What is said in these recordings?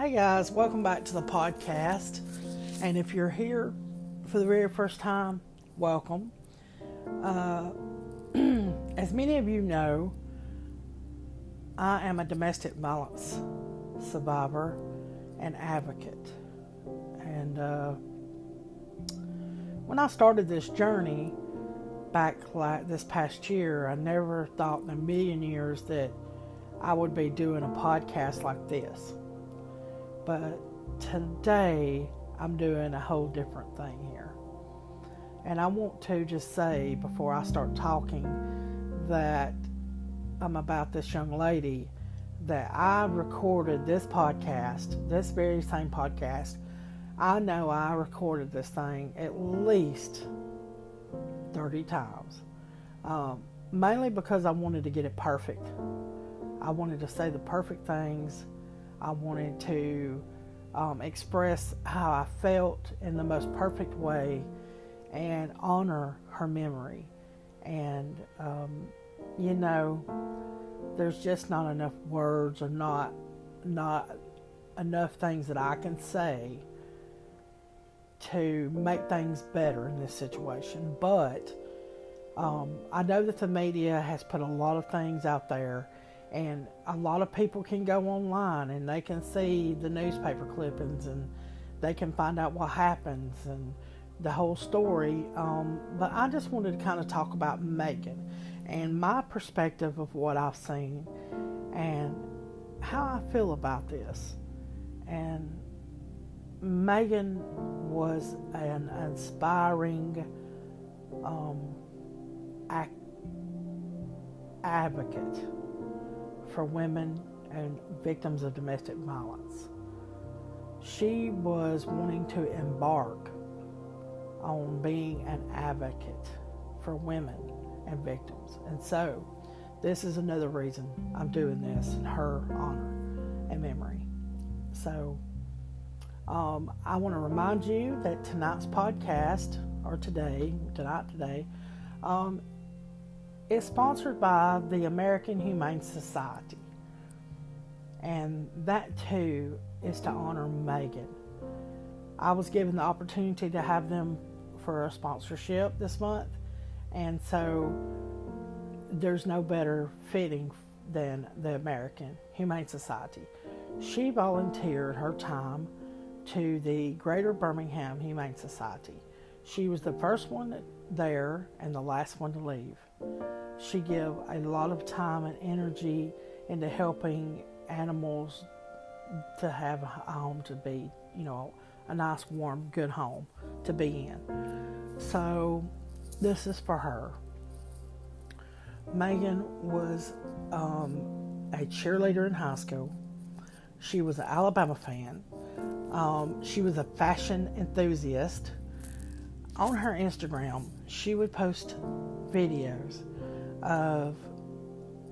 Hey guys, welcome back to the podcast. And if you're here for the very first time, welcome. Uh, as many of you know, I am a domestic violence survivor and advocate. And uh, when I started this journey back like this past year, I never thought in a million years that I would be doing a podcast like this. But today, I'm doing a whole different thing here. And I want to just say before I start talking that I'm about this young lady that I recorded this podcast, this very same podcast. I know I recorded this thing at least 30 times. Um, mainly because I wanted to get it perfect. I wanted to say the perfect things. I wanted to um, express how I felt in the most perfect way and honor her memory. And, um, you know, there's just not enough words or not, not enough things that I can say to make things better in this situation. But um, I know that the media has put a lot of things out there and a lot of people can go online and they can see the newspaper clippings and they can find out what happens and the whole story. Um, but I just wanted to kind of talk about Megan and my perspective of what I've seen and how I feel about this. And Megan was an inspiring um, act, advocate for women and victims of domestic violence. She was wanting to embark on being an advocate for women and victims. And so, this is another reason I'm doing this in her honor and memory. So, um, I want to remind you that tonight's podcast, or today, tonight, today, um, is sponsored by the American Humane Society. And that too is to honor Megan. I was given the opportunity to have them for a sponsorship this month, and so there's no better fitting than the American Humane Society. She volunteered her time to the Greater Birmingham Humane Society. She was the first one there and the last one to leave. She gave a lot of time and energy into helping animals to have a home to be, you know, a nice, warm, good home to be in. So, this is for her. Megan was um, a cheerleader in high school. She was an Alabama fan. Um, she was a fashion enthusiast. On her Instagram, she would post videos of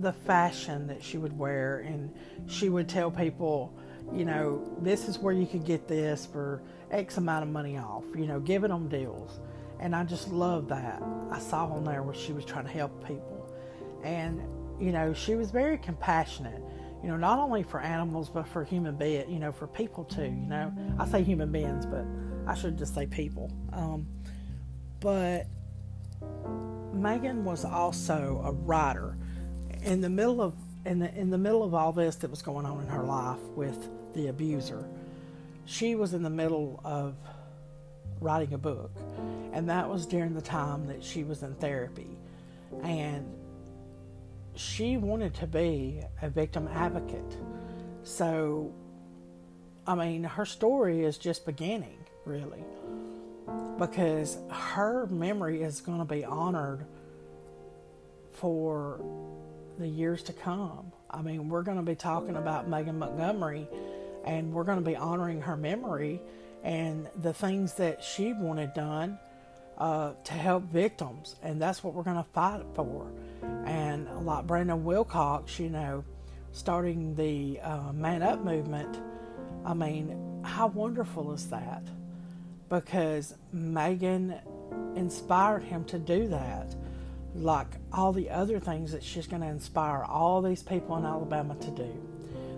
the fashion that she would wear, and she would tell people, you know, this is where you could get this for X amount of money off, you know, giving them deals. And I just love that. I saw on there where she was trying to help people. And, you know, she was very compassionate, you know, not only for animals, but for human beings, you know, for people too, you know. I say human beings, but I should just say people. Um, but Megan was also a writer. In the middle of in the in the middle of all this that was going on in her life with the abuser, she was in the middle of writing a book, and that was during the time that she was in therapy, and she wanted to be a victim advocate. So, I mean, her story is just beginning, really because her memory is going to be honored for the years to come. I mean, we're going to be talking about Megan Montgomery and we're going to be honoring her memory and the things that she wanted done uh, to help victims. And that's what we're going to fight for. And like Brandon Wilcox, you know, starting the uh, Man Up movement, I mean, how wonderful is that? Because Megan inspired him to do that. Like all the other things that she's going to inspire all these people in Alabama to do.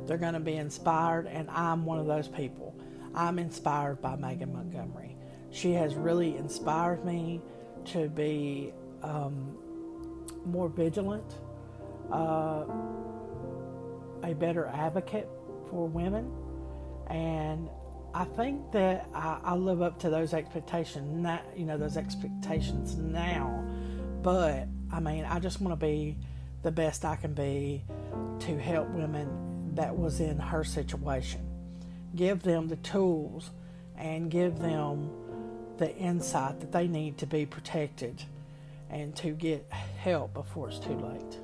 they're going to be inspired, and I'm one of those people. I'm inspired by Megan Montgomery. She has really inspired me to be um, more vigilant, uh, a better advocate for women, and I think that I, I, live up to those expectations. Not, you know, those expectations now, but I mean, I just want to be the best I can be to help women that was in her situation. Give them the tools and give them the insight that they need to be protected and to get help before it's too late.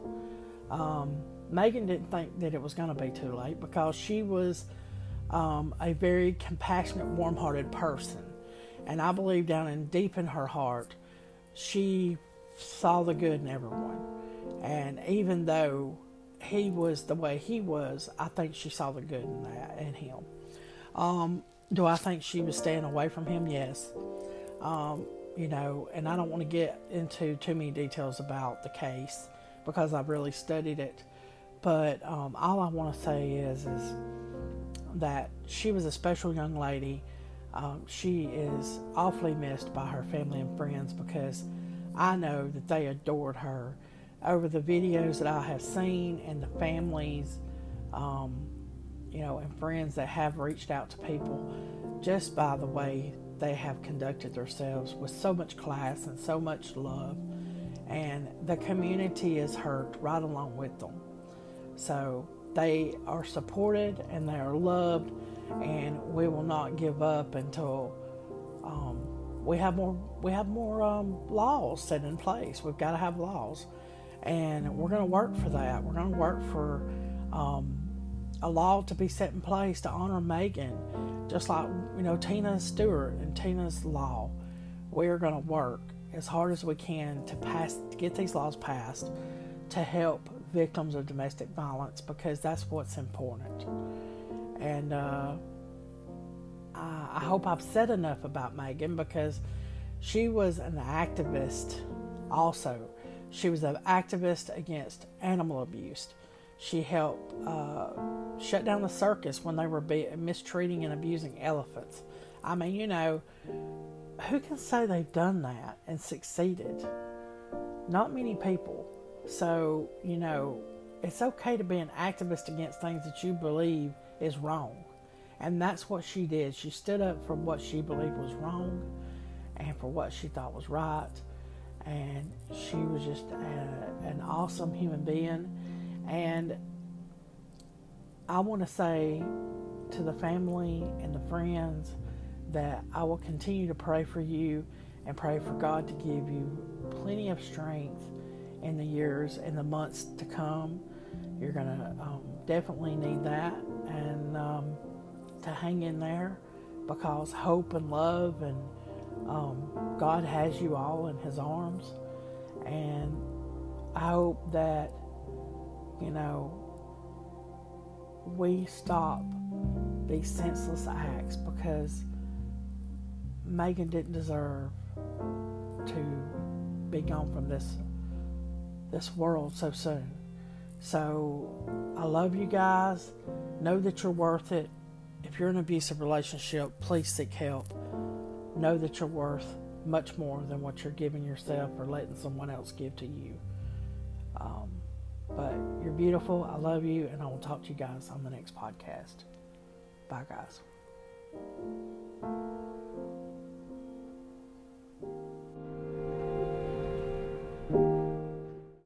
Um, Megan didn't think that it was going to be too late because she was um, a very compassionate, warm hearted person. And I believe down in deep in her heart, she saw the good in everyone. And even though he was the way he was, I think she saw the good in that in him. Um, do I think she was staying away from him? Yes. Um, you know, and I don't want to get into too many details about the case because I've really studied it. But um, all I want to say is, is that she was a special young lady. Um, she is awfully missed by her family and friends because I know that they adored her. Over the videos that I have seen and the families, um, you know, and friends that have reached out to people just by the way they have conducted themselves with so much class and so much love. And the community is hurt right along with them. So they are supported and they are loved, and we will not give up until um, we have more we have more um, laws set in place. We've got to have laws, and we're going to work for that. We're going to work for um, a law to be set in place to honor Megan, just like you know Tina Stewart and Tina's law. We're going to work as hard as we can to pass to get these laws passed to help victims of domestic violence because that's what's important. And uh, I, hope I've said enough about Megan because she was an activist also. She was an activist against animal abuse. She helped uh, shut down the circus when they were be- mistreating and abusing elephants. I mean, you know, who can say they've done that and succeeded? Not many people. So, you know, it's okay to be an activist against things that you believe is wrong. And that's what she did. She stood up for what she believed was wrong and for what she thought was right. And she was just a, an awesome human being. And I want to say to the family and the friends that I will continue to pray for you and pray for God to give you plenty of strength in the years and the months to come. You're going to um, definitely need that and um, to hang in there because hope and love and um, God has you all in His arms. And I hope that, you know, we stop these senseless acts because Megan didn't deserve to be gone from this this world so soon. So I love you guys. Know that you're worth it. If you're in an abusive relationship, please seek help. Know that you're worth much more than what you're giving yourself or letting someone else give to you. Um, but you're beautiful. I love you, and I will talk to you guys on the next podcast. Bye, guys.